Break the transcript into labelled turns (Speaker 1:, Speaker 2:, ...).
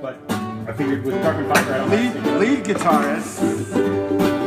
Speaker 1: but I figured with Dark and Viper, I don't
Speaker 2: lead, lead guitarist.